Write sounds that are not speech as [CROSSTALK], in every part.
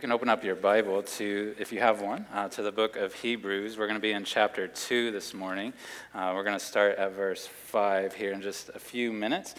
you can open up your Bible to, if you have one, uh, to the book of Hebrews. We're going to be in chapter 2 this morning. Uh, we're going to start at verse 5 here in just a few minutes.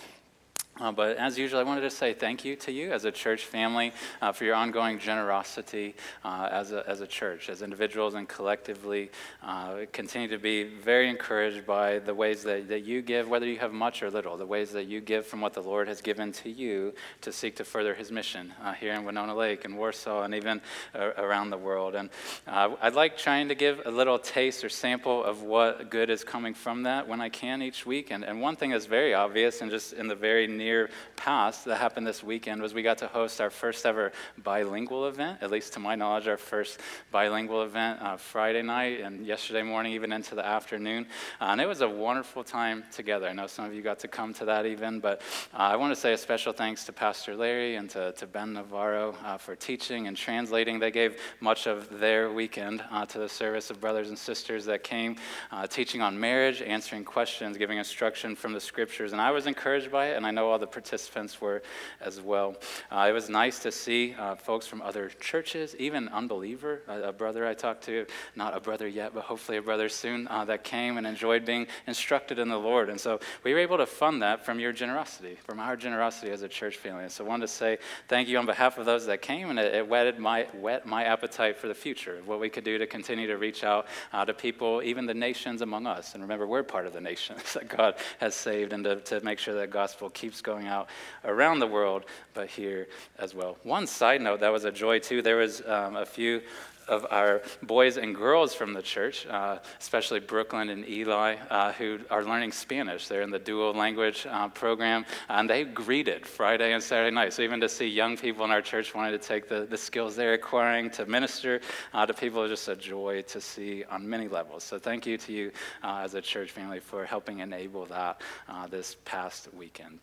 Uh, but as usual, I wanted to say thank you to you as a church family uh, for your ongoing generosity uh, as, a, as a church, as individuals and collectively. Uh, continue to be very encouraged by the ways that, that you give, whether you have much or little, the ways that you give from what the Lord has given to you to seek to further his mission uh, here in Winona Lake and Warsaw and even uh, around the world. And I'd like trying to give a little taste or sample of what good is coming from that when I can each week. And, and one thing is very obvious and just in the very near year past that happened this weekend was we got to host our first ever bilingual event, at least to my knowledge, our first bilingual event uh, Friday night and yesterday morning, even into the afternoon. Uh, and it was a wonderful time together. I know some of you got to come to that even, but uh, I want to say a special thanks to Pastor Larry and to, to Ben Navarro uh, for teaching and translating. They gave much of their weekend uh, to the service of brothers and sisters that came, uh, teaching on marriage, answering questions, giving instruction from the scriptures. And I was encouraged by it, and I know all the participants were as well. Uh, it was nice to see uh, folks from other churches, even unbeliever, a, a, brother I talked to, not a brother yet, but hopefully a brother soon, uh, that came and enjoyed being instructed in the Lord. And so we were able to fund that from your generosity, from our generosity as a church family. And so I wanted to say thank you on behalf of those that came, and it, it whetted my, whet my appetite for the future, what we could do to continue to reach out uh, to people, even the nations among us. And remember, we're part of the nations [LAUGHS] that God has saved, and to, to make sure that gospel keeps going out around the world, but here as well. One side note that was a joy too. There was um, a few of our boys and girls from the church, uh, especially Brooklyn and Eli, uh, who are learning Spanish. They're in the dual language uh, program, and they greeted Friday and Saturday night. So even to see young people in our church wanting to take the, the skills they're acquiring to minister uh, to people is just a joy to see on many levels. So thank you to you uh, as a church family for helping enable that uh, this past weekend.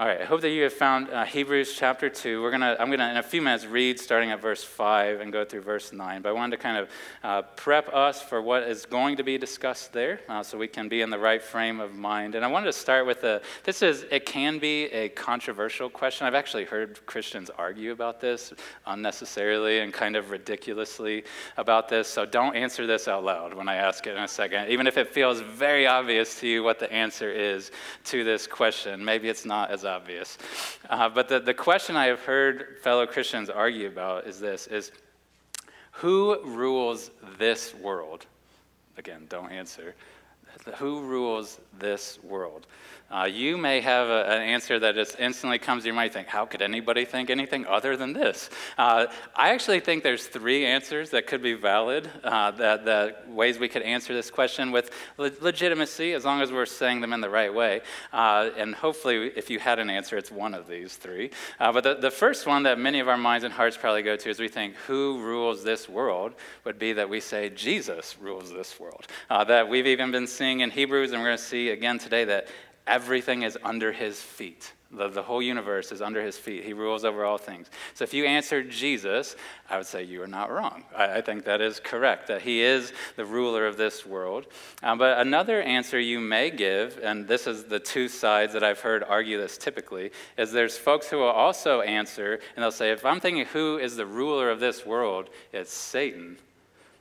All right, I hope that you have found uh, Hebrews chapter 2. We're gonna, I'm going to, in a few minutes, read starting at verse 5 and go through verse 9. But I wanted to kind of uh, prep us for what is going to be discussed there uh, so we can be in the right frame of mind. And I wanted to start with a, this is, it can be a controversial question. I've actually heard Christians argue about this unnecessarily and kind of ridiculously about this. So don't answer this out loud when I ask it in a second, even if it feels very obvious to you what the answer is to this question. Maybe it's not as obvious. Uh, but the, the question I have heard fellow Christians argue about is this is who rules this world? Again, don't answer. Who rules this world? Uh, you may have a, an answer that just instantly comes to your mind. Think, how could anybody think anything other than this? Uh, I actually think there's three answers that could be valid, uh, that, that ways we could answer this question with le- legitimacy, as long as we're saying them in the right way. Uh, and hopefully, if you had an answer, it's one of these three. Uh, but the, the first one that many of our minds and hearts probably go to is we think, who rules this world? would be that we say, Jesus rules this world. Uh, that we've even been seeing in Hebrews, and we're going to see again today that Everything is under his feet. The, the whole universe is under his feet. He rules over all things. So if you answered Jesus, I would say you are not wrong. I, I think that is correct, that he is the ruler of this world. Um, but another answer you may give, and this is the two sides that I've heard argue this typically, is there's folks who will also answer, and they'll say, if I'm thinking who is the ruler of this world, it's Satan.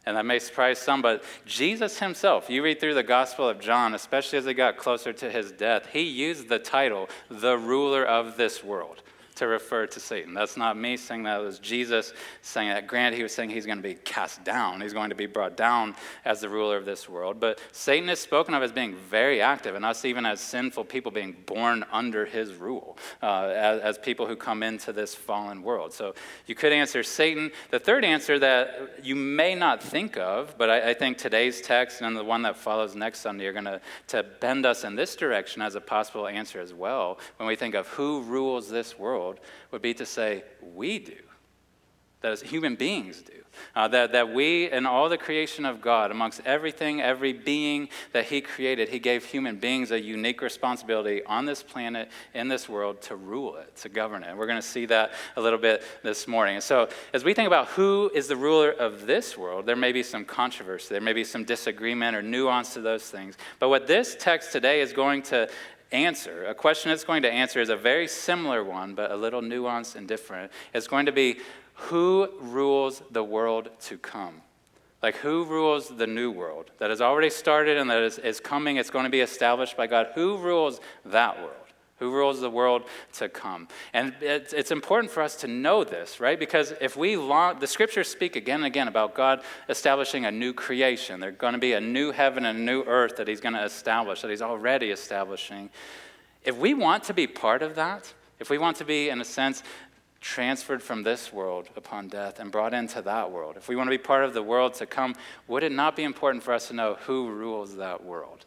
And that may surprise some, but Jesus himself, you read through the Gospel of John, especially as he got closer to his death, he used the title, the ruler of this world to refer to Satan. That's not me saying that. It was Jesus saying that. Granted, he was saying he's going to be cast down. He's going to be brought down as the ruler of this world. But Satan is spoken of as being very active, and us even as sinful people being born under his rule, uh, as, as people who come into this fallen world. So you could answer Satan. The third answer that you may not think of, but I, I think today's text and the one that follows next Sunday are going to, to bend us in this direction as a possible answer as well when we think of who rules this world world would be to say, we do. That is, human beings do. Uh, that, that we, in all the creation of God, amongst everything, every being that He created, He gave human beings a unique responsibility on this planet, in this world, to rule it, to govern it. And we're going to see that a little bit this morning. And so, as we think about who is the ruler of this world, there may be some controversy, there may be some disagreement or nuance to those things. But what this text today is going to answer, a question it's going to answer is a very similar one, but a little nuanced and different. It's going to be who rules the world to come? Like, who rules the new world that has already started and that is, is coming? It's going to be established by God. Who rules that world? Who rules the world to come? And it's, it's important for us to know this, right? Because if we long, the scriptures speak again and again about God establishing a new creation. There's going to be a new heaven and a new earth that He's going to establish, that He's already establishing. If we want to be part of that, if we want to be, in a sense, transferred from this world upon death and brought into that world, if we want to be part of the world to come, would it not be important for us to know who rules that world?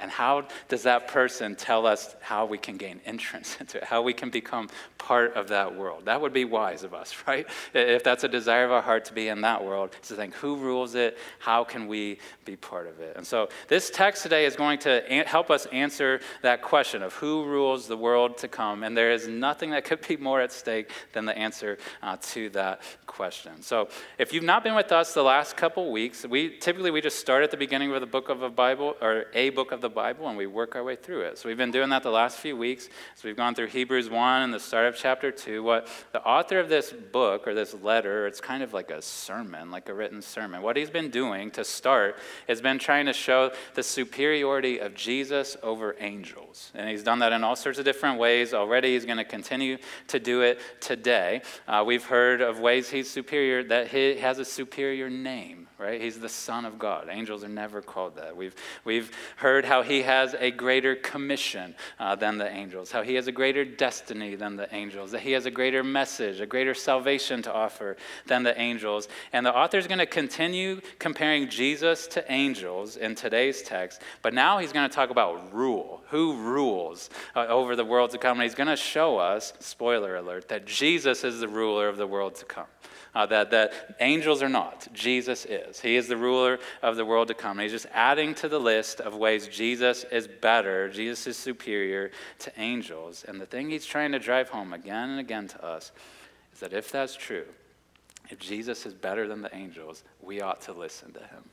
And how does that person tell us how we can gain entrance [LAUGHS] into it, how we can become part of that world? That would be wise of us, [LAUGHS] right? If that's a desire of our heart to be in that world, to think who rules it, how can we be part of it? And so this text today is going to help us answer that question of who rules the world to come. And there is nothing that could be more at stake than the answer uh, to that question. So if you've not been with us the last couple weeks, we typically we just start at the beginning of the book of a Bible or a book of the Bible and we work our way through it. So we've been doing that the last few weeks. So we've gone through Hebrews 1 and the start of chapter 2. What the author of this book or this letter, it's kind of like a sermon, like a written sermon. What he's been doing to start has been trying to show the superiority of Jesus over angels. And he's done that in all sorts of different ways. Already he's going to continue to do it today. Uh, we've heard of ways he's superior, that he has a superior name right? He's the Son of God. Angels are never called that. We've, we've heard how he has a greater commission uh, than the angels, how he has a greater destiny than the angels, that he has a greater message, a greater salvation to offer than the angels. And the author is going to continue comparing Jesus to angels in today's text, but now he's going to talk about rule. Who rules uh, over the world to come? And he's going to show us, spoiler alert, that Jesus is the ruler of the world to come uh, that, that angels are not. Jesus is. He is the ruler of the world to come. And he's just adding to the list of ways Jesus is better, Jesus is superior to angels. And the thing he's trying to drive home again and again to us is that if that's true, if Jesus is better than the angels, we ought to listen to him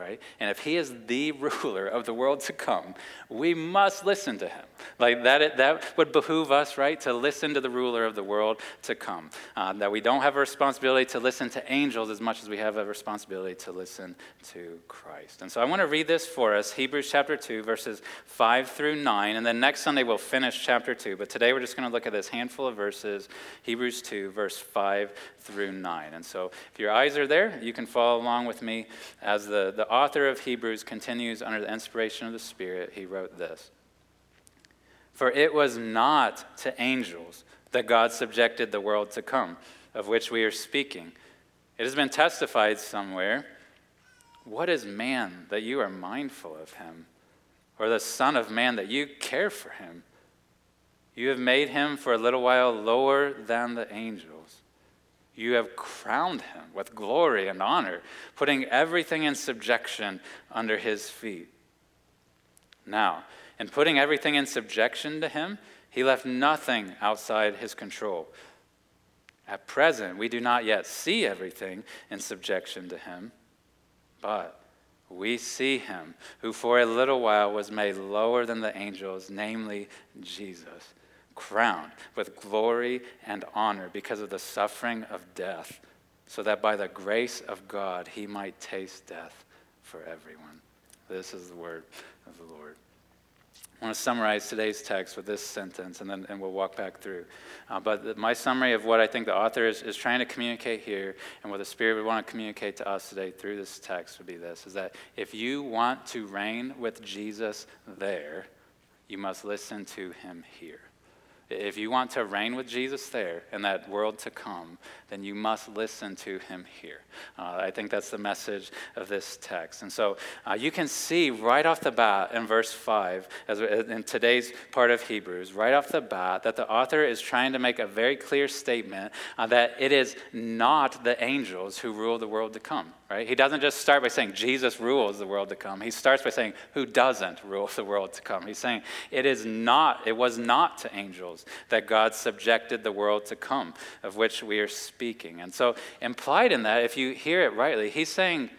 right? And if he is the [LAUGHS] ruler of the world to come, we must listen to him. Like that, that would behoove us, right, to listen to the ruler of the world to come. Uh, that we don't have a responsibility to listen to angels as much as we have a responsibility to listen to Christ. And so I want to read this for us Hebrews chapter 2, verses 5 through 9. And then next Sunday we'll finish chapter 2. But today we're just going to look at this handful of verses Hebrews 2, verse 5 through 9. And so if your eyes are there, you can follow along with me as the, the author of Hebrews continues under the inspiration of the Spirit. He wrote this For it was not to angels that God subjected the world to come, of which we are speaking. It has been testified somewhere. What is man that you are mindful of him? Or the Son of Man that you care for him? You have made him for a little while lower than the angels. You have crowned him with glory and honor, putting everything in subjection under his feet. Now, in putting everything in subjection to him, he left nothing outside his control. At present, we do not yet see everything in subjection to him, but we see him who for a little while was made lower than the angels, namely Jesus crowned with glory and honor because of the suffering of death, so that by the grace of God he might taste death for everyone. This is the word of the Lord. I want to summarize today's text with this sentence, and then and we'll walk back through. Uh, but the, my summary of what I think the author is, is trying to communicate here, and what the Spirit would want to communicate to us today through this text would be this: is that if you want to reign with Jesus there, you must listen to him here. If you want to reign with Jesus there in that world to come, then you must listen to him here. Uh, I think that's the message of this text. And so uh, you can see right off the bat in verse 5, as in today's part of Hebrews, right off the bat, that the author is trying to make a very clear statement uh, that it is not the angels who rule the world to come right? He doesn't just start by saying Jesus rules the world to come. He starts by saying who doesn't rule the world to come. He's saying it is not, it was not to angels that God subjected the world to come, of which we are speaking. And so, implied in that, if you hear it rightly, he's saying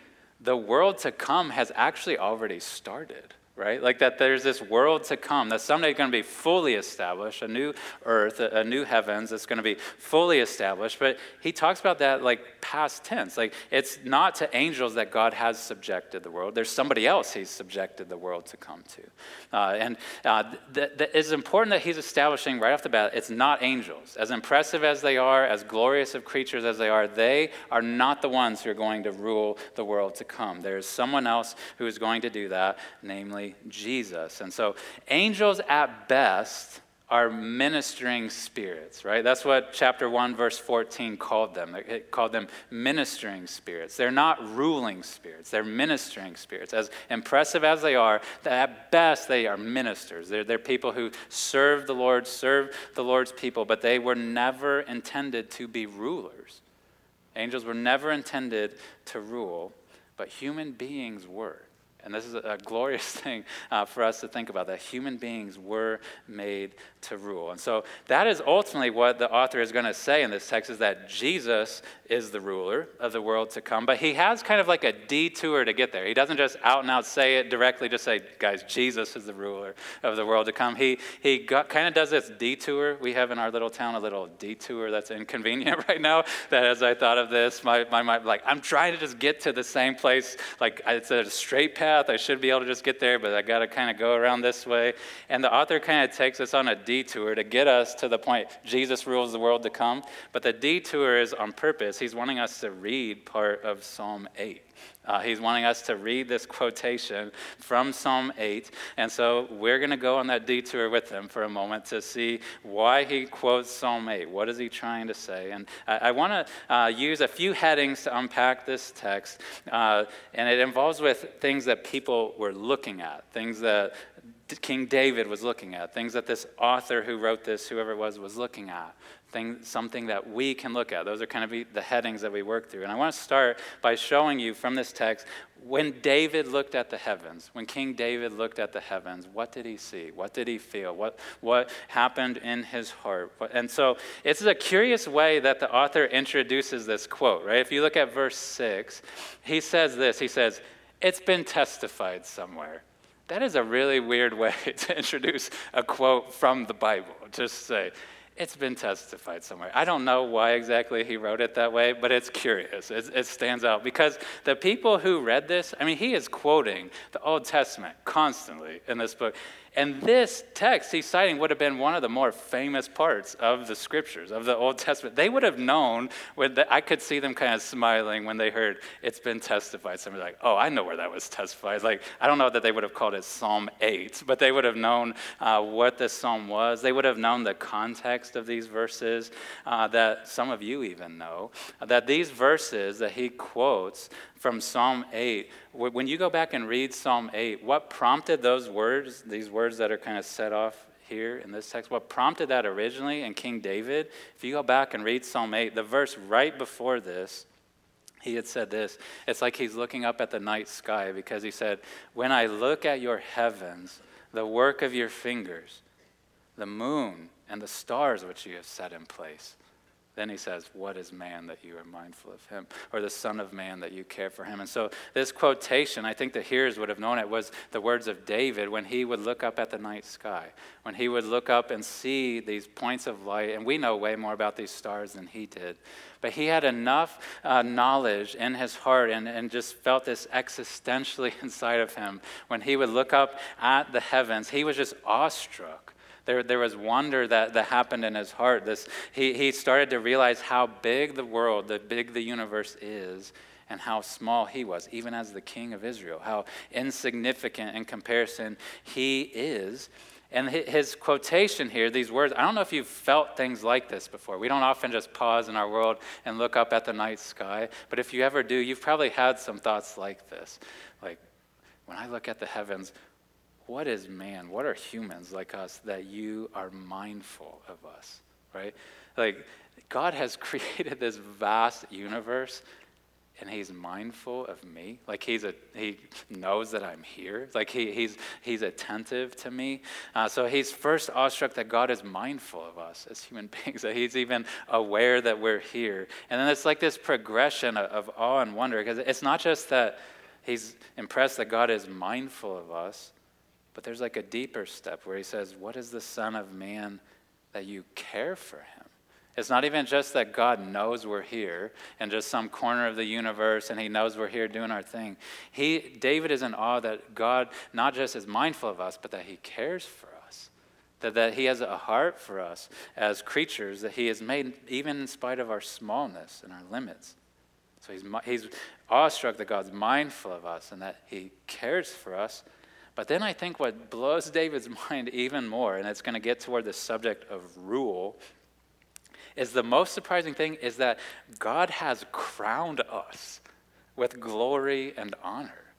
the world to come has actually already started right? Like that there's this world to come that's someday going to be fully established, a new earth, a, new heavens that's going to be fully established. But he talks about that like past tense. Like it's not to angels that God has subjected the world. There's somebody else he's subjected the world to come to. Uh, and uh, th- th- it's important that he's establishing right off the bat it's not angels. As impressive as they are, as glorious of creatures as they are, they are not the ones who are going to rule the world to come. There's someone else who is going to do that, namely Jesus. And so, angels at best are ministering spirits, right? That's what chapter 1, verse 14 called them. It called them ministering spirits. They're not ruling spirits, they're ministering spirits. As impressive as they are, at best, they are ministers. They're, they're people who serve the Lord, serve the Lord's people, but they were never intended to be rulers. Angels were never intended to rule, but human beings were. And this is a glorious [LAUGHS] thing uh, for us to think about that human beings were made to rule. And so that is ultimately what the author is going to say in this text is that Jesus is the ruler of the world to come. But he has kind of like a detour to get there. He doesn't just out and out say it directly, just say, guys, Jesus is the ruler of the world to come. He, he got, kind of does this detour. We have in our little town a little detour that's inconvenient [LAUGHS] right now. That as I thought of this, my, my mind, like, I'm trying to just get to the same place. Like, it's a straight path. I should be able to just get there, but I got to kind of go around this way. And the author kind of takes us on a detour to get us to the point Jesus rules the world to come. But the detour is on purpose he's wanting us to read part of Psalm 8. Uh, he's wanting us to read this quotation from Psalm 8. And so we're going to go on that detour with him for a moment to see why he quotes Psalm 8. What is he trying to say? And I, I want to uh, use a few headings to unpack this text. Uh, and it involves with things that people were looking at, things that King David was looking at, things that this author who wrote this, whoever it was, was looking at thing, something that we can look at. Those are kind of the headings that we work through. And I want to start by showing you from this text when David looked at the heavens, when King David looked at the heavens, what did he see? What did he feel? What, what happened in his heart? And so it's a curious way that the author introduces this quote, right? If you look at verse 6, he says this He says, It's been testified somewhere. That is a really weird way [LAUGHS] to introduce a quote from the Bible. Just say, it's been testified somewhere. I don't know why exactly he wrote it that way, but it's curious. It, it, stands out because the people who read this, I mean, he is quoting the Old Testament constantly in this book. And this text he's citing would have been one of the more famous parts of the scriptures, of the Old Testament. They would have known, when the, I could see them kind of smiling when they heard it's been testified. Somebody like, oh, I know where that was testified. Like, I don't know that they would have called it Psalm 8, but they would have known uh, what this psalm was. They would have known the context of these verses uh, that some of you even know. That these verses that he quotes from Psalm 8. When you go back and read Psalm 8, what prompted those words, these words that are kind of set off here in this text, what prompted that originally in King David? If you go back and read Psalm 8, the verse right before this, he had said this. It's like he's looking up at the night sky because he said, When I look at your heavens, the work of your fingers, the moon and the stars which you have set in place, then he says, What is man that you are mindful of him? Or the Son of Man that you care for him? And so, this quotation, I think the hearers would have known it, was the words of David when he would look up at the night sky, when he would look up and see these points of light. And we know way more about these stars than he did. But he had enough uh, knowledge in his heart and, and just felt this existentially [LAUGHS] inside of him. When he would look up at the heavens, he was just awestruck there, there was wonder that, that happened in his heart. This, he, he started to realize how big the world, the big the universe is, and how small he was, even as the king of Israel, how insignificant in comparison he is. And his quotation here, these words, I don't know if you've felt things like this before. We don't often just pause in our world and look up at the night sky. But if you ever do, you've probably had some thoughts like this. Like, when I look at the heavens, what is man? What are humans like us that you are mindful of us, right? Like, God has [LAUGHS] created this vast universe and he's mindful of me like he's a he knows that i'm here like he, he's he's attentive to me uh, so he's first awestruck that god is mindful of us as human [LAUGHS] beings that he's even aware that we're here and then it's like this progression of, of awe and wonder because it's not just that he's impressed that god is mindful of us But there's like a deeper step where he says, What is the Son of Man that you care for him? It's not even just that God knows we're here in just some corner of the universe and he knows we're here doing our thing. He, David is in awe that God not just is mindful of us, but that he cares for us. That, that he has a heart for us as creatures that he has made even in spite of our smallness and our limits. So he's, he's awestruck that God's mindful of us and that he cares for us. But then I think what blows David's [LAUGHS] mind even more, and it's going to get toward the subject of rule is the most surprising thing is that God has crowned us with glory and honor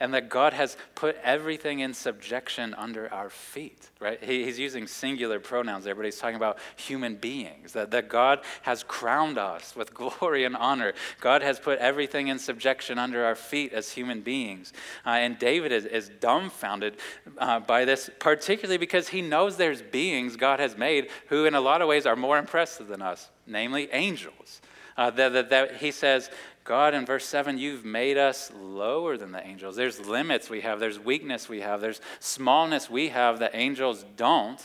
and that God has put everything in subjection under our feet, right? He, he's using singular pronouns there, but he's talking about human beings, that, that God has crowned us with [LAUGHS] glory and honor. God has put everything in subjection under our feet as human beings. Uh, and David is, is dumbfounded uh, by this, particularly because he knows there's beings God has made who, in a lot of ways, are more impressive than us, namely angels. Uh, that, that, that, he says, God, in verse 7, you've made us lower than the angels. There's limits we have, there's weakness we have, there's smallness we have that angels don't.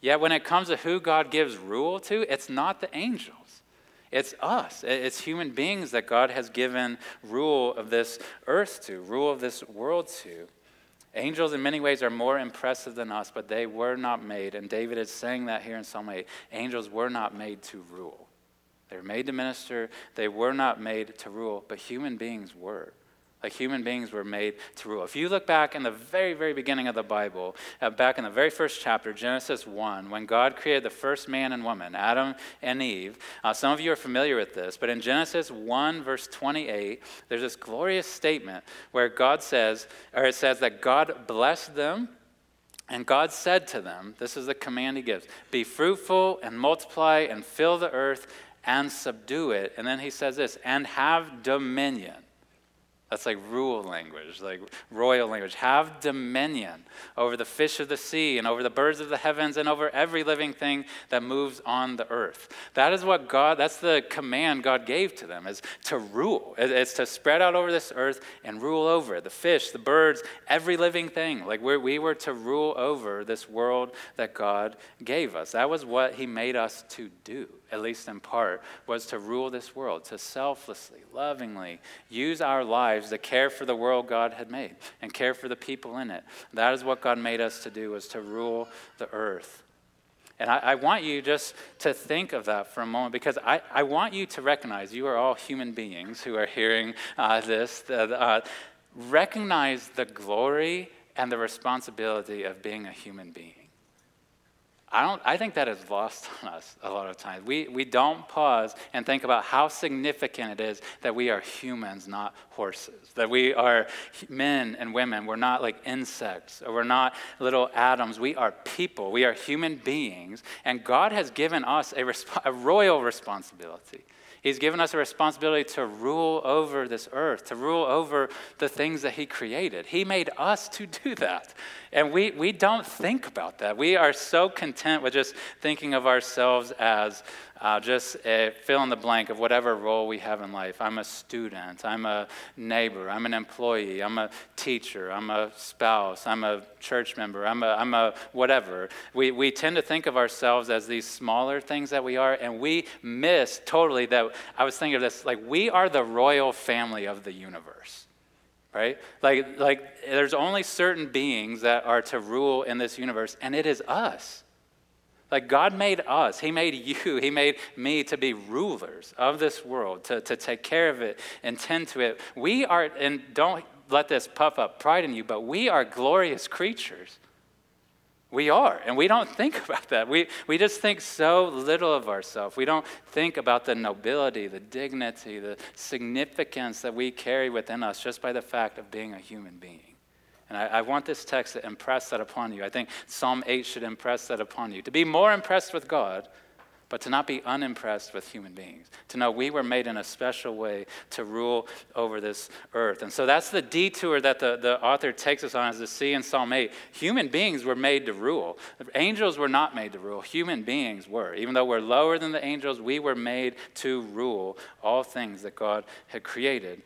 Yet when it comes to who God gives rule to, it's not the angels. It's us. It's human beings that God has given rule of this earth to, rule of this world to. Angels, in many ways, are more impressive than us, but they were not made. And David is saying that here in Psalm 8. Angels were not made to rule. They were made to minister. They were not made to rule, but human beings were. Like human beings were made to rule. If you look back in the very, very beginning of the Bible, uh, back in the very first chapter, Genesis 1, when God created the first man and woman, Adam and Eve, uh, some of you are familiar with this, but in Genesis 1, verse 28, there's this glorious statement where God says, or it says that God blessed them and God said to them, This is the command He gives be fruitful and multiply and fill the earth and subdue it. And then he says this, and have dominion. That's like rule language, like royal language. Have dominion over the fish of the sea and over the birds of the heavens and over every living thing that moves on the earth. That is what God, that's the command God gave to them, is to rule. It's to spread out over this earth and rule over it. The fish, the birds, every living thing. Like we were to rule over this world that God gave us. That was what He made us to do at least in part, was to rule this world, to selflessly, lovingly use our lives to care for the world God had made and care for the people in it. That is what God made us to do, was to rule the earth. And I, I want you just to think of that for a moment because I, I want you to recognize you are all human beings who are hearing uh, this. Uh, recognize the glory and the responsibility of being a human being. I, don't, I think that is lost on us a lot of times. We, we don't pause and think about how significant it is that we are humans, not horses. That we are men and women. We're not like insects or we're not little atoms. We are people. We are human beings. And God has given us a, resp- a royal responsibility. He's given us a responsibility to rule over this earth, to rule over the things that He created. He made us to do that. And we, we don't think about that. We are so content with just thinking of ourselves as uh, just a fill in the blank of whatever role we have in life. I'm a student, I'm a neighbor, I'm an employee, I'm a teacher, I'm a spouse, I'm a church member, I'm a, I'm a whatever. We, we tend to think of ourselves as these smaller things that we are, and we miss totally that. I was thinking of this like, we are the royal family of the universe right? Like, like there's only certain beings that are to rule in this universe, and it is us. Like God made us, He made [LAUGHS] you, He made me to be rulers of this world, to, to take care of it and tend to it. We are, and don't let this puff up pride in you, but we are glorious creatures. We are, and we don't think [LAUGHS] about that. We, we just think so little of ourselves. We don't think about the nobility, the dignity, the significance that we carry within us just by the fact of being a human being. And I, I, want this text to impress that upon you. I think Psalm 8 should impress that upon you. To be more impressed with God, but to not be unimpressed with human beings. To know we were made in a special way to rule over this earth. And so that's the detour that the, the author takes us on as to see in Psalm 8. Human beings were made to rule. Angels were not made to rule. Human beings were. Even though we're lower than the angels, we were made to rule all things that God had created.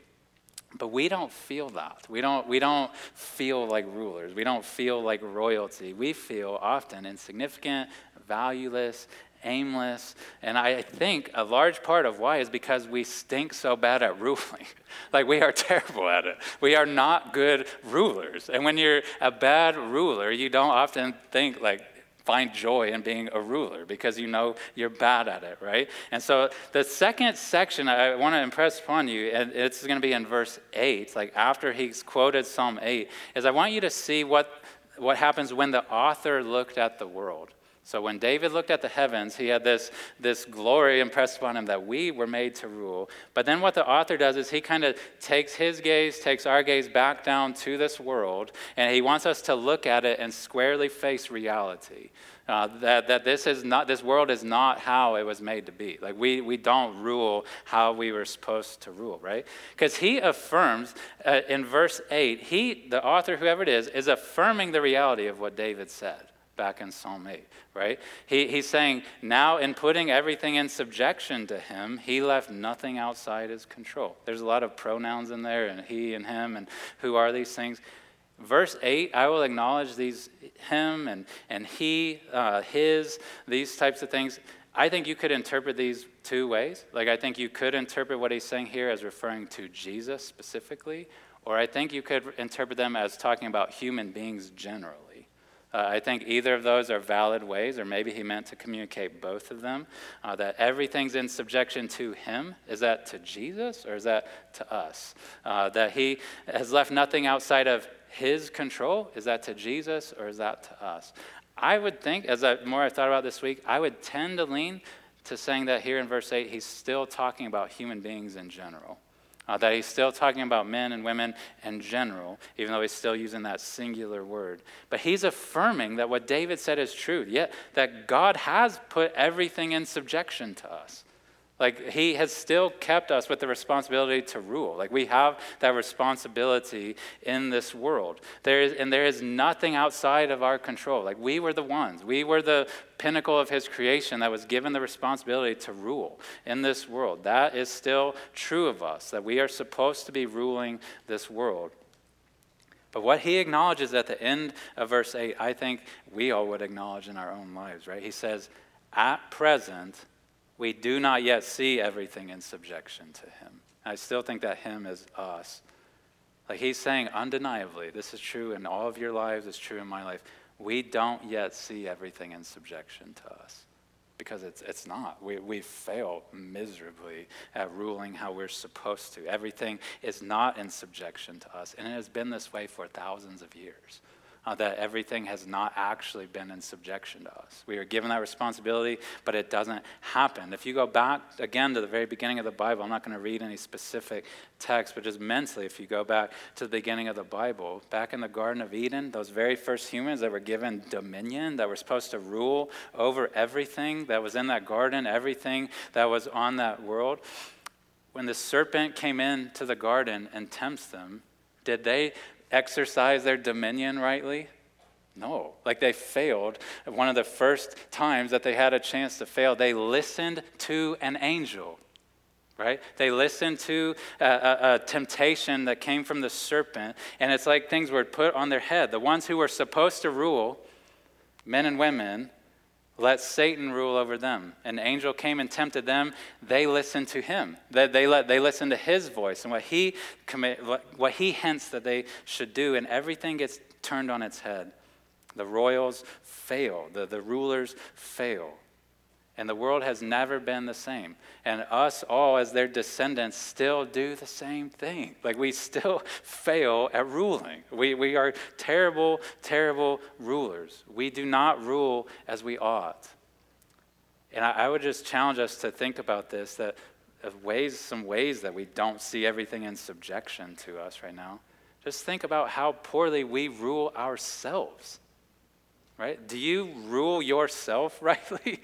But we don't feel that. We don't, we don't feel like rulers. We don't feel like royalty. We feel often insignificant, valueless, aimless. And I think a large part of why is because we stink so bad at ruling. [LAUGHS] like we are terrible at it. We are not good rulers. And when you're a bad ruler, you don't often think like, find joy in being a ruler because you know you're bad at it, right? And so the second section I want to impress upon you, and it's going to be in verse 8, like after he's quoted Psalm 8, is I want you to see what, what happens when the author looked at the world. So when David looked at the heavens, he had this, this glory impressed upon him that we were made to rule. But then what the author does is he kind of takes his gaze, takes our gaze back down to this world, and he wants us to look at it and squarely face reality. Uh, that, that this is not this world is not how it was made to be like we, we don't rule how we were supposed to rule right because he affirms uh, in verse 8 he the author whoever it is is affirming the reality of what david said back in Psalm 8, right? He, he's saying, now in putting everything in subjection to him, he left nothing outside his control. There's a lot of pronouns in there, and he and him, and who are these things. Verse 8, I will acknowledge these him and, and he, uh, his, these types of things. I think you could interpret these two ways. Like, I think you could interpret what he's saying here as referring to Jesus specifically, or I think you could interpret them as talking about human beings generally. Uh, I think either of those are valid ways, or maybe he meant to communicate both of them. Uh, that everything's in subjection to him. Is that to Jesus or is that to us? Uh, that he has left nothing outside of his control. Is that to Jesus or is that to us? I would think, as I more I thought about this week, I would tend to lean to saying that here in verse 8, he's still talking about human beings in general. Uh, that he's still talking about men and women in general, even though he's still using that singular word. But he's affirming that what David said is true, yet that God has put everything in subjection to us. Like, he has still kept us with the responsibility to rule. Like, we have that responsibility in this world. There is, and there is nothing outside of our control. Like, we were the ones, we were the pinnacle of his creation that was given the responsibility to rule in this world. That is still true of us, that we are supposed to be ruling this world. But what he acknowledges at the end of verse 8, I think we all would acknowledge in our own lives, right? He says, At present, we do not yet see everything in subjection to him. I still think that him is us. Like he's saying, undeniably, this is true in all of your lives, it's true in my life. We don't yet see everything in subjection to us because it's, it's not. We, we fail miserably at ruling how we're supposed to. Everything is not in subjection to us, and it has been this way for thousands of years uh, that everything has not actually been in subjection to us. We are given that responsibility, but it doesn't happen. If you go back again to the very beginning of the Bible, I'm not going to read any specific text, but just mentally, if you go back to the beginning of the Bible, back in the Garden of Eden, those very first humans that were given dominion, that were supposed to rule over everything that was in that garden, everything that was on that world, when the serpent came into the garden and tempts them, did they exercise their dominion rightly? No. Like they failed. One of the first times that they had a chance to fail, they listened to an angel, right? They listened to a, a, a, temptation that came from the serpent, and it's like things were put on their head. The ones who were supposed to rule, men and women, let Satan rule over them. An angel came and tempted them. They listened to him. They, they, let, they listened to his voice and what he, commit, what he hints that they should do, and everything gets turned on its head. The royals fail, the, the rulers fail. And the world has never been the same. And us all, as their descendants, still do the same thing. Like we still [LAUGHS] fail at ruling. We, we are terrible, terrible rulers. We do not rule as we ought. And I, I would just challenge us to think about this that ways, some ways that we don't see everything in subjection to us right now. Just think about how poorly we rule ourselves. Right? Do you rule yourself [LAUGHS] rightly?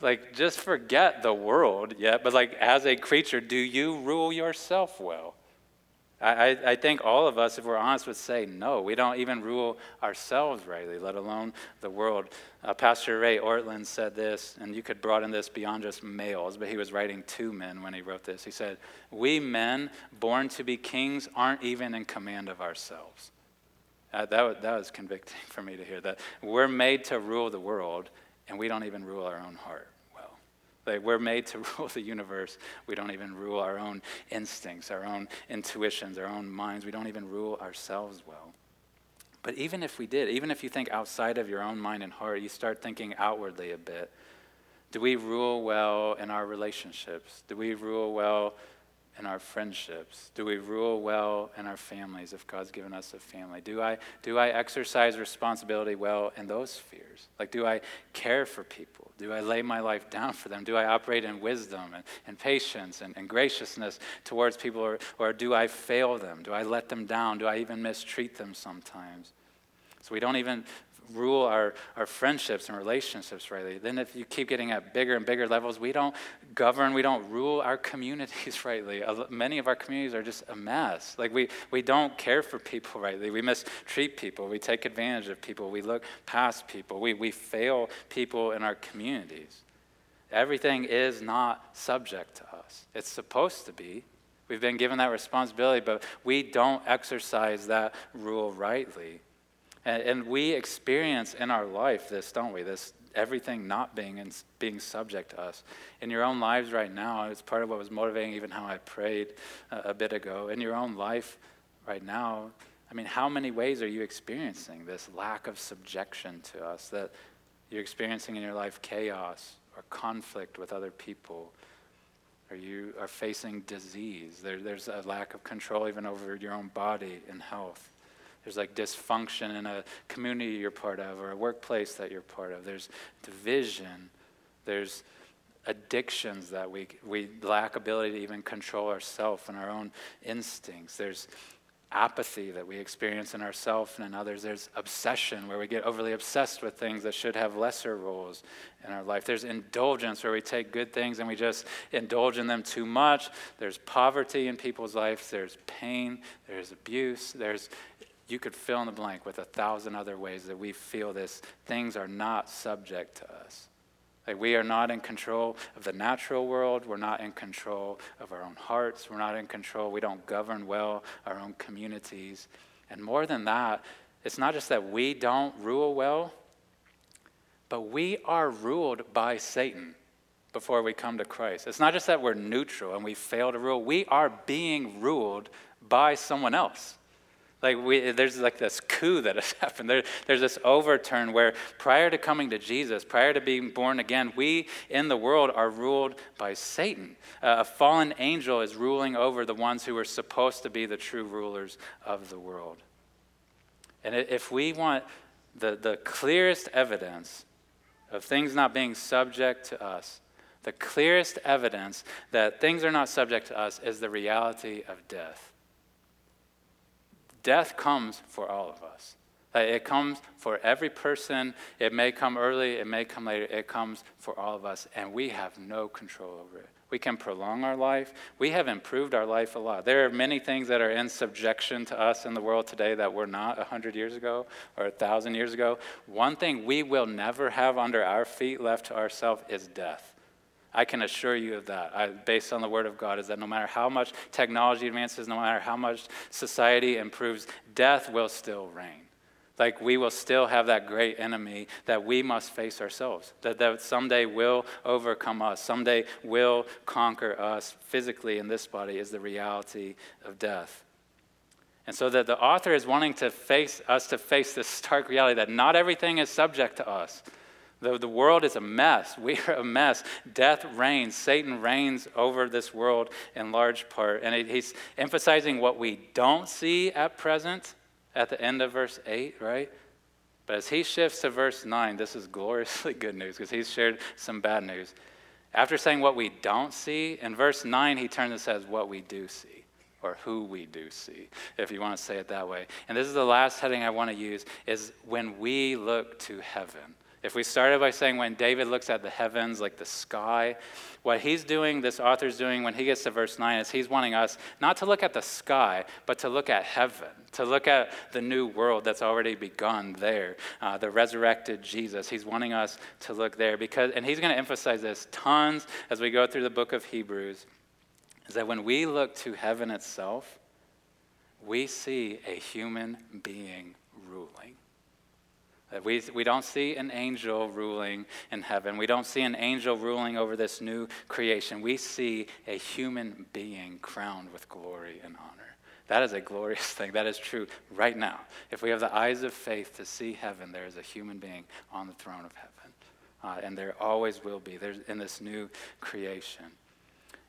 Like, just forget the world, yeah, but like, as a creature, do you rule yourself well? I, I think all of us, if we're honest, would say no. We don't even rule ourselves rightly, let alone the world. Uh, Pastor Ray Ortlund said this, and you could broaden this beyond just males, but he was writing to men when he wrote this. He said, We men born to be kings aren't even in command of ourselves. Uh, that, that was convicting [LAUGHS] for me to hear that. We're made to rule the world, and we don't even rule our own heart. Well. Like we're made to [LAUGHS] rule the universe. We don't even rule our own instincts, our own intuitions, our own minds. We don't even rule ourselves well. But even if we did, even if you think outside of your own mind and heart, you start thinking outwardly a bit. Do we rule well in our relationships? Do we rule well in our friendships? Do we rule well in our families if God's given us a family? Do I, do I exercise responsibility well in those spheres? Like, do I care for people? Do I lay my life down for them? Do I operate in wisdom and, and patience and, and graciousness towards people? Or, or do I fail them? Do I let them down? Do I even mistreat them sometimes? So we don't even rule our, our friendships and relationships rightly. Then, if you keep getting at bigger and bigger levels, we don't govern, we don't rule our [LAUGHS] communities rightly. Many of our communities are just a mess. Like, we, we don't care for people [LAUGHS] rightly. We mistreat people. We take advantage of people. We look past people. We, we fail people in our communities. Everything is not subject to us, it's supposed to be. We've been given that responsibility, but we don't exercise that rule rightly. And, and we experience in our life this, don't we? This everything not being in, being subject to us. In your own lives right now, it's part of what was motivating even how I prayed a, a bit ago. In your own life right now, I mean, how many ways are you experiencing this lack of subjection to us? That you're experiencing in your life chaos or conflict with other people, or you are facing disease. There, there's a lack of control even over your own body and health. There's like dysfunction in a community you're part of or a workplace that you're part of. There's division. There's addictions that we, we lack ability to even control ourselves and our own instincts. There's apathy that we experience in ourselves and in others. There's obsession where we get overly obsessed with things that should have lesser roles in our life. There's indulgence where we take good things and we just indulge in them too much. There's poverty in people's lives. There's pain. There's abuse. There's you could fill in the blank with a thousand other ways that we feel this. Things are not subject to us. Like we are not in control of the natural world. We're not in control of our own hearts. We're not in control. We don't govern well our own communities. And more than that, it's not just that we don't rule well, but we are ruled by Satan before we come to Christ. It's not just that we're neutral and we fail to rule, we are being ruled by someone else. Like we, there's like this coup that has [LAUGHS] happened. There, there's this overturn where prior to coming to Jesus, prior to being born again, we in the world are ruled by Satan. Uh, a fallen angel is ruling over the ones who are supposed to be the true rulers of the world. And if we want the, the clearest evidence of things not being subject to us, the clearest evidence that things are not subject to us is the reality of death. Death comes for all of us. It comes for every person. It may come early, it may come later. It comes for all of us, and we have no control over it. We can prolong our life. We have improved our life a lot. There are many things that are in subjection to us in the world today that were not 100 years ago or 1,000 years ago. One thing we will never have under our feet left to ourselves is death. I can assure you of that, I, based on the Word of God, is that no matter how much technology advances, no matter how much society improves, death will still reign. Like we will still have that great enemy that we must face ourselves, that, that someday will overcome us, someday will conquer us physically in this body, is the reality of death. And so that the author is wanting to face us to face this stark reality that not everything is subject to us the, the world is a mess. [LAUGHS] We are a mess. Death reigns. Satan reigns over this world in large part. And he's emphasizing what we don't see at present at the end of verse 8, right? But as he shifts to verse 9, this is gloriously [LAUGHS] good news because he's shared some bad news. After saying what we don't see, in verse 9, he turns and says what we do see, or who we do see, if you want to say it that way. And this is the last heading I want to use, is when we look to heaven If we started by saying when David looks at the heavens, like the sky, what he's doing, this author's doing when he gets to verse 9, is he's wanting us not to look at the sky, but to look at heaven, to look at the new world that's already begun there, uh, the resurrected Jesus. He's wanting us to look there because, and he's going to emphasize this tons as we go through the book of Hebrews, is that when we look to heaven itself, we see a human being ruling. We, we don't see an angel ruling in heaven. We don't see an angel ruling over this new creation. We see a human being crowned with glory and honor. That is a glorious [LAUGHS] thing. That is true right now. If we have the eyes of faith to see heaven, there is a human being on the throne of heaven. Uh, and there always will be There's, in this new creation.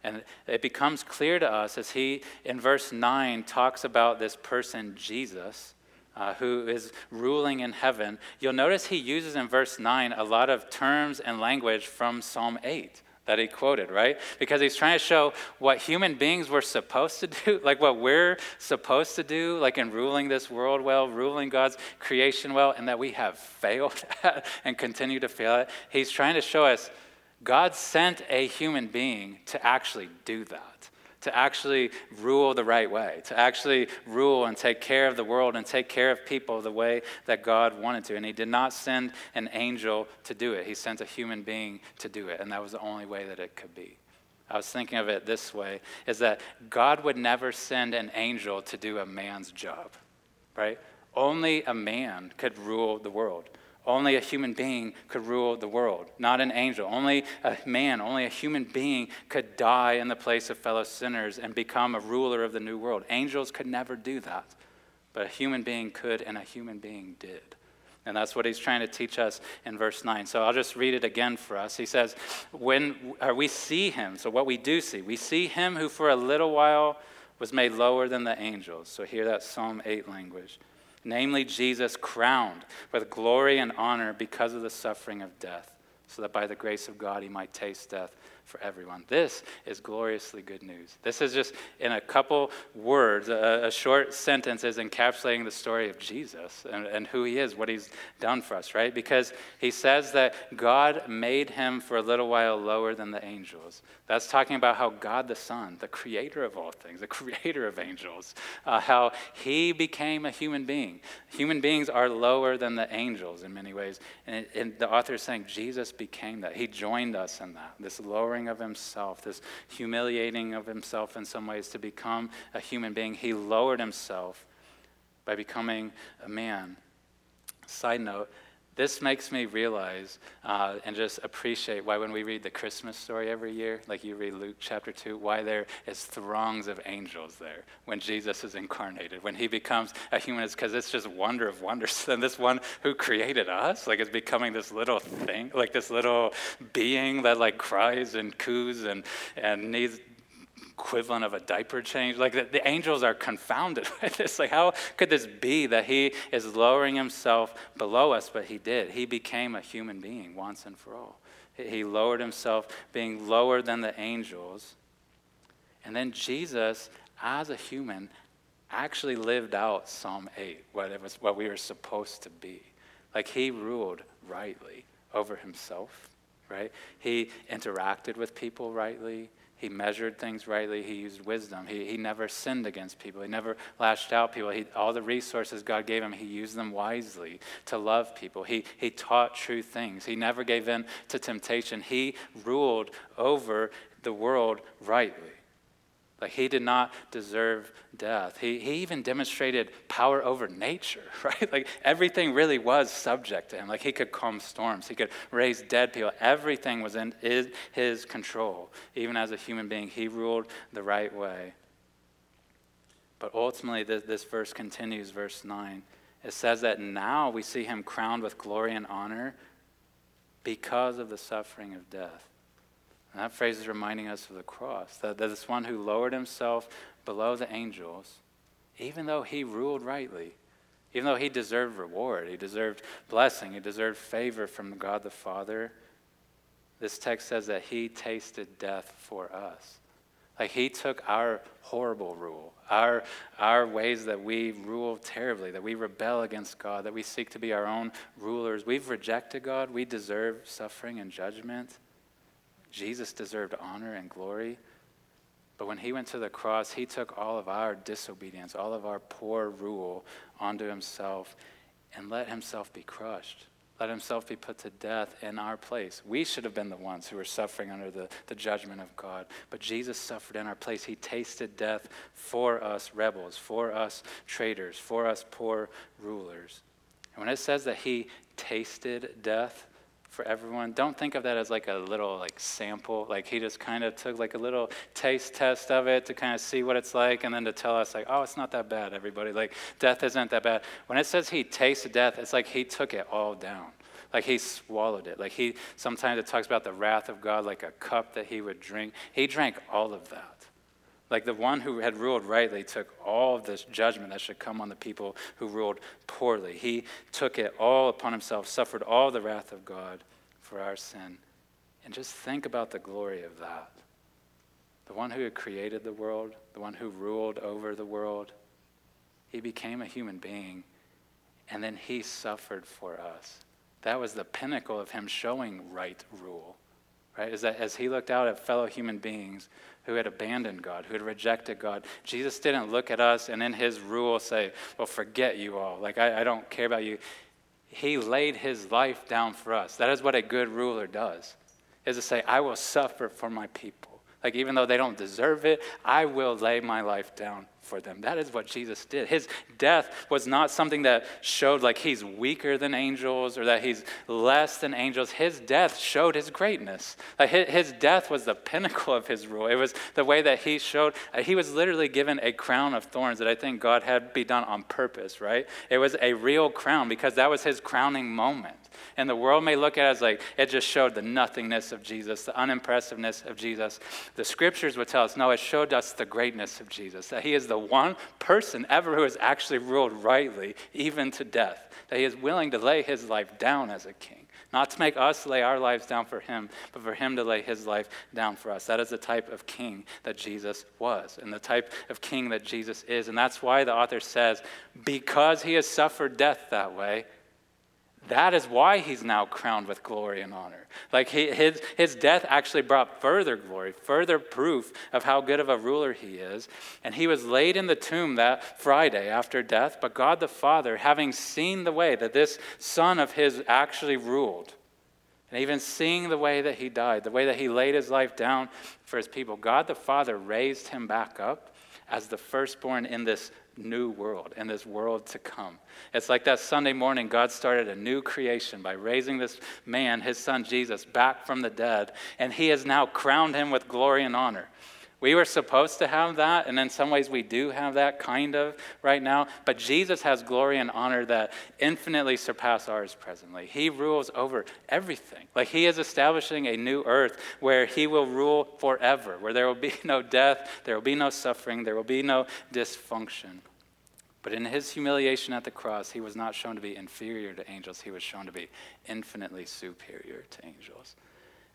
And it becomes clear to us as he, in verse 9, talks about this person, Jesus uh, who is ruling in heaven, you'll notice he uses in verse 9 a lot of terms and language from Psalm 8 that he quoted, right? Because he's trying to show what human beings were supposed to do, [LAUGHS] like what we're supposed to do, like in ruling this world well, ruling God's creation well, and that we have [LAUGHS] failed at and continue to fail at. He's trying to show us God sent a human being to actually do that to actually rule the right way, to actually rule and take care of the world and take care of people the way that God wanted to. And He did not send an angel to do it, He sent a human being to do it. And that was the only way that it could be. I was thinking of it this way is that God would never send an angel to do a man's job, right? Only a man could rule the world. Only a human being could rule the world, not an angel. Only a man, only a human being could die in the place of fellow sinners and become a ruler of the new world. Angels could never do that, but a human being could, and a human being did. And that's what he's trying to teach us in verse 9. So I'll just read it again for us. He says, When uh, we see him, so what we do see, we see him who for a little while was made lower than the angels. So hear that Psalm 8 language namely Jesus crowned with glory and honor because of the suffering of death, so that by the grace of God he might taste death for everyone. This is gloriously good news. This is just in a couple words, a, a, short sentence is encapsulating the story of Jesus and, and who he is, what he's done for us, right? Because he says that God made him for a little while lower than the angels. That's talking about how God the Son, the creator of all things, the [LAUGHS] creator of angels, uh, how he became a human being. Human beings are lower than the angels in many ways. And, and the author is saying Jesus became that. He joined us in that, this lowering lowering of himself, this humiliating of himself in some ways to become a human being. He lowered himself by becoming a man. Side note, this makes me realize uh, and just appreciate why when we read the Christmas story every year, like you read Luke chapter 2, why there is throngs of angels there when Jesus is incarnated, when he becomes a human, is because it's just wonder of wonders. [LAUGHS] And this one who created us, like is becoming this little thing, like this little being that like cries and coos and, and needs equivalent of a diaper change. Like the, the angels are confounded [LAUGHS] by this. Like, how could this be that he is lowering himself below us? But he did. He became a human being once and for all. He lowered himself, being lower than the angels. And then Jesus, as a human, actually lived out Psalm 8, what, it was, what we were supposed to be. Like he ruled rightly over himself, right? He interacted with people rightly. He measured things rightly. He used wisdom. He, he never sinned against people. He never lashed out people. He, all the resources God gave him, he used them wisely to love people. He, he taught true things. He never gave in to temptation. He ruled over the world rightly. Like he did not deserve death. He, he even demonstrated power over nature, [LAUGHS] right? Like everything really was subject to him. Like he could calm storms, he could raise dead people. Everything was in his control. Even as a human being, he ruled the right way. But ultimately, this, this verse continues, verse 9. It says that now we see him crowned with glory and honor because of the suffering of death. And that phrase is reminding us of the cross, that, this one who lowered himself below the angels, even though he ruled rightly, even though he deserved reward, he deserved blessing, he deserved favor from God the Father, this text says that he tasted death for us. Like he took our horrible rule, our, our ways that we rule terribly, that we rebel against God, that we seek to be our own rulers. We've rejected God. We deserve suffering and judgment. Jesus deserved honor and glory. But when he went to the cross, he took all of our disobedience, all of our poor rule onto himself and let himself be crushed let himself be put to death in our place. We should have been the ones who were suffering under the, the judgment of God. But Jesus suffered in our place. He tasted death for us rebels, for us traitors, for us poor rulers. And when it says that he tasted death, for everyone. Don't think of that as like a little like sample. Like he just kind of took like a little taste test of it to kind of see what it's like and then to tell us like, oh, it's not that bad, everybody. Like death isn't that bad. When it says he tasted death, it's like he took it all down. Like he swallowed it. Like he sometimes it talks about the wrath of God like a cup that he would drink. He drank all of that. Like the one who had ruled rightly took all of this judgment that should come on the people who ruled poorly. He took it all upon himself, suffered all the wrath of God for our sin. And just think about the glory of that. The one who had created the world, the one who ruled over the world, he became a human being, and then he suffered for us. That was the pinnacle of him showing right rule right? Is that as he looked out at fellow human beings who had abandoned God, who had rejected God, Jesus didn't look at us and in his rule say, Well, forget you all. Like, I, I don't care about you. He laid his life down for us. That is what a good ruler does, is to say, I will suffer for my people. Like, even though they don't deserve it, I will lay my life down for them. That is what Jesus did. His death was not something that showed like he's weaker than angels or that he's less than angels. His death showed his greatness. Like his death was the pinnacle of his rule. It was the way that he showed. Uh, he was literally given a crown of thorns that I think God had be done on purpose, right? It was a real crown because that was his crowning moment. And the world may look at it as like it just showed the nothingness of Jesus, the unimpressiveness of Jesus. The scriptures would tell us, no, it showed us the greatness of Jesus, that he is the one person ever who has actually ruled rightly, even to death, that he is willing to lay his life down as a king. Not to make us lay our lives down for him, but for him to lay his life down for us. That is the type of king that Jesus was, and the type of king that Jesus is. And that's why the author says, because he has suffered death that way, that is why he's now crowned with glory and honor. Like he, his, his death actually brought further glory, further proof of how good of a ruler he is. And he was laid in the tomb that Friday after death. But God the Father, having seen the way that this son of his actually ruled, and even seeing the way that he died, the way that he laid his life down for his people, God the Father raised him back up as the firstborn in this new world and this world to come. It's like that Sunday morning, God started a new creation by raising this man, his son Jesus, back from the dead, and he has now crowned him with glory and honor. We were supposed to have that, and in some ways we do have that kind of right now. But Jesus has glory and honor that infinitely surpass ours presently. He rules over everything. Like he is establishing a new earth where he will rule forever, where there will be no death, there will be no suffering, there will be no dysfunction. But in his humiliation at the cross, he was not shown to be inferior to angels, he was shown to be infinitely superior to angels.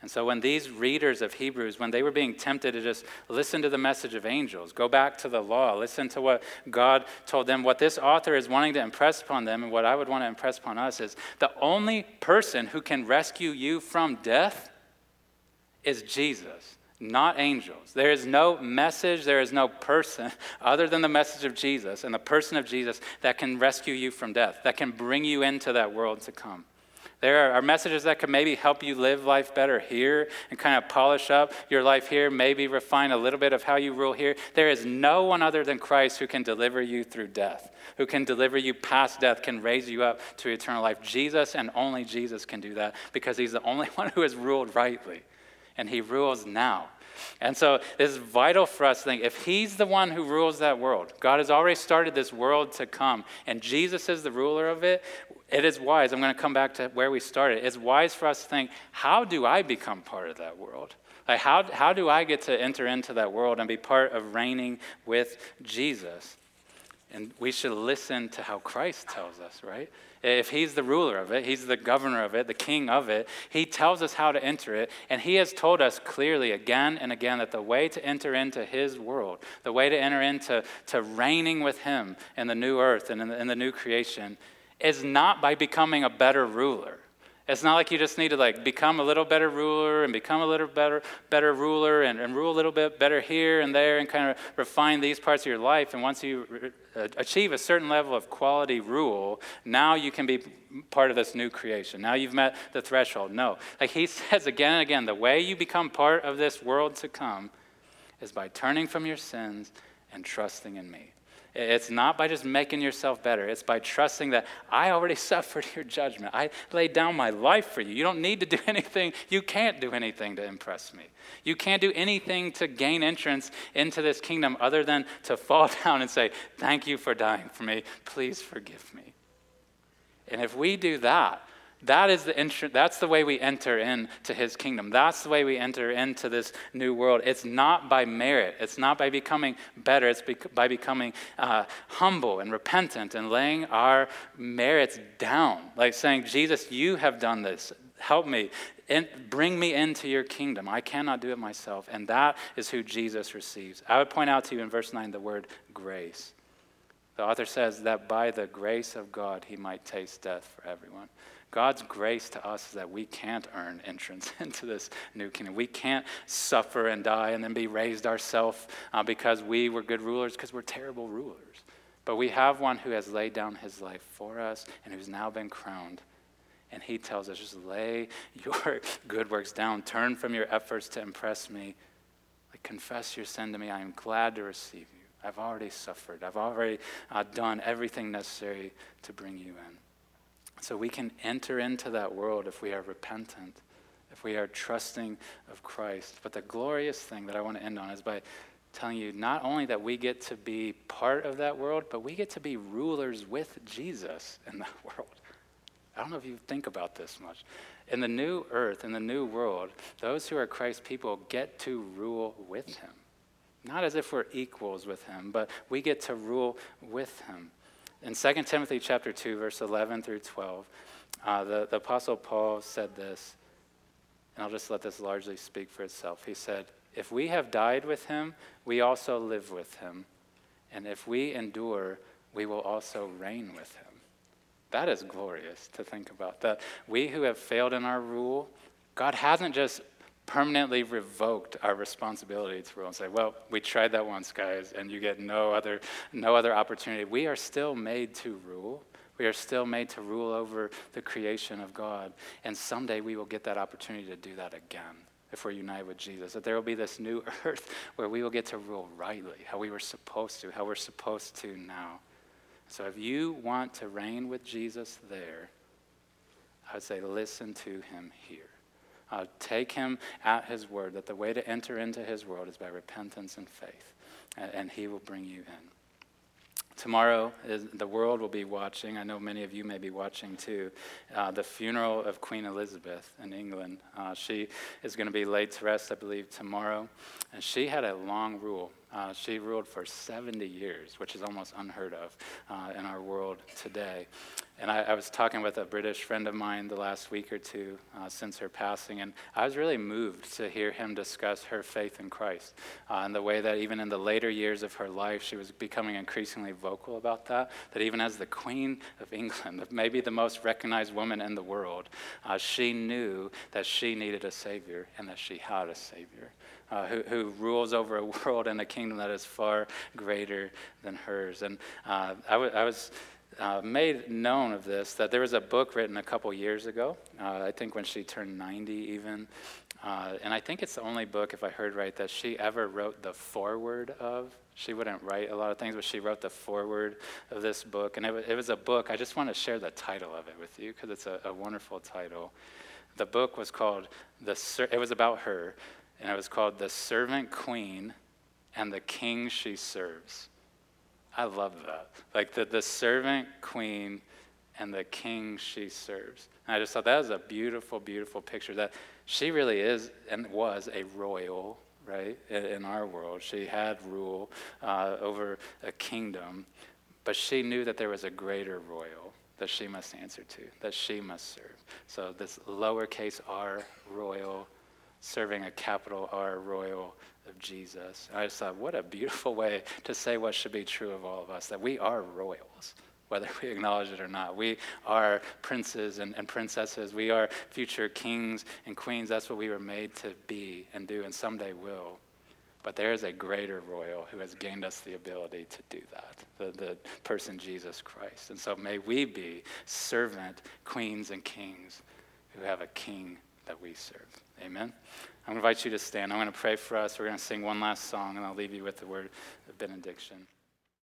And so when these readers of Hebrews, when they were being tempted to just listen to the message of angels, go back to the law, listen to what God told them, what this author is wanting to impress upon them, and what I would want to impress upon us is the only person who can rescue you from death is Jesus not angels. There is no message, there is no person [LAUGHS] other than the message of Jesus and the person of Jesus that can rescue you from death, that can bring you into that world to come. There are messages that can maybe help you live life better here and kind of polish up your life here, maybe refine a little bit of how you rule here. There is no one other than Christ who can deliver you through death, who can deliver you past death, can raise you up to eternal life. Jesus and only Jesus can do that because he's the only [LAUGHS] one who has ruled rightly, and he rules now. And so it's vital for us to think if He's the one who rules that world, God has already started this world to come, and Jesus is the ruler of it, it is wise. I'm going to come back to where we started. It's wise for us to think how do I become part of that world? Like, how, how do I get to enter into that world and be part of reigning with Jesus? And we should listen to how Christ tells us, right? If he's the ruler of it, he's the governor of it, the king of it, he tells us how to enter it. And he has told us clearly again and again that the way to enter into his world, the way to enter into to reigning with him in the new earth and in the, in the new creation, is not by becoming a better ruler. It's not like you just need to like become a little better ruler and become a little better better ruler and, and rule a little bit better here and there and kind of refine these parts of your life. And once you re- uh, achieve a certain level of quality rule, now you can be part of this new creation. Now you've met the threshold. No, like he [LAUGHS] says again and again, the way you become part of this world to come is by turning from your sins and trusting in me. It's not by just making yourself better. It's by trusting that I already [LAUGHS] suffered your judgment. I laid down my life for you. You don't need to do [LAUGHS] anything. You can't do anything to impress me. You can't do anything to gain entrance into this kingdom other than to [LAUGHS] fall down and say, Thank you for dying for me. Please forgive me. And if we do that, that is the entr- that's the way we enter into his kingdom. That's the way we enter into this new world. It's not by merit. It's not by becoming better. It's by becoming uh, humble and repentant and laying our merits down. Like saying, Jesus, you have done this. Help me. In, bring me into your kingdom. I cannot do it myself. And that is who Jesus receives. I would point out to you in verse 9 the word grace. The author says that by the grace of God, he might taste death for everyone. God's grace to us is that we can't earn entrance [LAUGHS] into this new kingdom. We can't suffer and die and then be raised ourselves uh, because we were good rulers, because we're terrible rulers. But we have one who has laid down his life for us and who's now been crowned. And he tells us just lay your [LAUGHS] good works down, turn from your efforts to impress me. Like, confess your sin to me. I am glad to receive you. I've already suffered, I've already uh, done everything necessary to bring you in. So we can enter into that world if we are repentant, if we are trusting of Christ. But the glorious thing that I want to end on is by telling you not only that we get to be part of that world, but we get to be rulers with Jesus in that [LAUGHS] world. I don't know if you think about this much. In the new earth, in the new world, those who are Christ's people get to rule with him. Not as if we're equals with him, but we get to rule with him. In 2 Timothy chapter 2, verse 11 through 12, uh, the, the Apostle Paul said this, and I'll just let this largely speak for itself. He said, If we have died with him, we also live with him. And if we endure, we will also reign with him. That is glorious to think about. That we who have failed in our rule, God hasn't just permanently revoked our responsibility to rule and say, well, we tried that once, guys, and you get no other, no other opportunity. We are still made to rule. We are still made to rule over the creation of God. And someday we will get that opportunity to do that again if we're united with Jesus. That there will be this new [LAUGHS] earth where we will get to rule rightly, how we were supposed to, how we're supposed to now. So if you want to reign with Jesus there, I would say listen to him here. Uh, take him at his word, that the way to enter into his world is by repentance and faith, and, and he will bring you in. Tomorrow, is, the world will be watching. I know many of you may be watching too. Uh, the funeral of Queen Elizabeth in England. Uh, she is going to be laid to rest, I believe, tomorrow. And she had a long rule. Uh, she ruled for 70 years, which is almost unheard of uh, in our world today. And I, I, was talking with a British friend of mine the last week or two uh, since her passing, and I was really moved to hear him discuss her faith in Christ uh, and the way that even in the later years of her life, she was becoming increasingly vocal about that. That even as the Queen of England, [LAUGHS] maybe the most recognized woman in the world, uh, she knew that she needed a Savior and that she had a Savior uh, who, who, rules over a world and a kingdom that is far greater than hers. And uh, I, w- I was uh, made known of this that there was a book written a couple years ago, uh, I think when she turned 90 even. Uh, and I think it's the only book, if I heard right, that she ever wrote the foreword of. She wouldn't write a lot of things, but she wrote the foreword of this book. And it, w- it was a book, I just want to share the title of it with you because it's a, a wonderful title. The book was called, the, it was about her, and it was called The Servant Queen and the King She Serves. I love that. Like the, the servant queen and the king she serves. And I just thought that was a beautiful, beautiful picture that she really is and was a royal, right, in, in our world. She had rule uh, over a kingdom. But she knew that there was a greater royal that she must answer to, that she must serve. So this lowercase r royal, serving a capital R royal of Jesus. And I just thought, what a beautiful way to say what should be true of all of us that we are royals, whether we acknowledge it or not. We are princes and, and princesses. We are future kings and queens. That's what we were made to be and do, and someday will. But there is a greater royal who has gained us the ability to do that, the, the person Jesus Christ. And so may we be servant queens and kings who have a king that we serve. Amen. I'm going to invite you to stand. I'm going to pray for us. We're going to sing one last song, and I'll leave you with the word of benediction.